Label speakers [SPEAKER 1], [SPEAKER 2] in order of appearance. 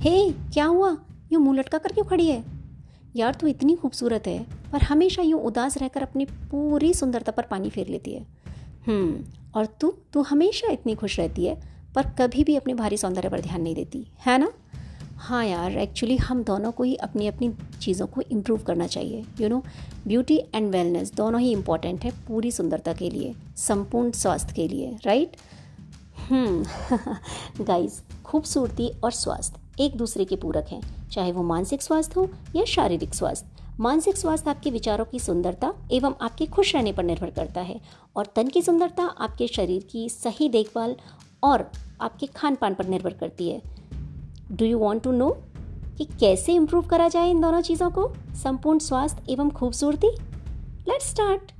[SPEAKER 1] हे क्या हुआ? यूँ मुँह लटका कर क्यों खड़ी है? यार तू इतनी खूबसूरत है पर हमेशा यूँ उदास रहकर अपनी पूरी सुंदरता पर पानी फेर लेती है। हम्म, और तू तू हमेशा इतनी खुश रहती है पर कभी भी अपने भारी सौंदर्य पर ध्यान नहीं देती है ना? हाँ यार एक्चुअली हम दोनों को ही अपनी अपनी चीज़ों को इम्प्रूव करना चाहिए you know beauty and wellness दोनों ही इंपॉर्टेंट है पूरी सुंदरता के लिए संपूर्ण स्वास्थ्य के लिए राइट हम्म गाइस खूबसूरती और स्वास्थ्य। एक दूसरे के पूरक हैं, चाहे वो मानसिक स्वास्थ्य हो या शारीरिक स्वास्थ्य। मानसिक स्वास्थ्य आपके विचारों की सुंदरता एवं आपके खुश रहने पर निर्भर करता है और तन की सुंदरता आपके शरीर की सही देखभाल और आपके खान पान पर निर्भर करती है। Do you want to know कि कैसे इम्प्रूव करा जाए इन दोनों चीज़ों को? संपूर्ण स्वास्थ्य एवं खूबसूरती? Let's start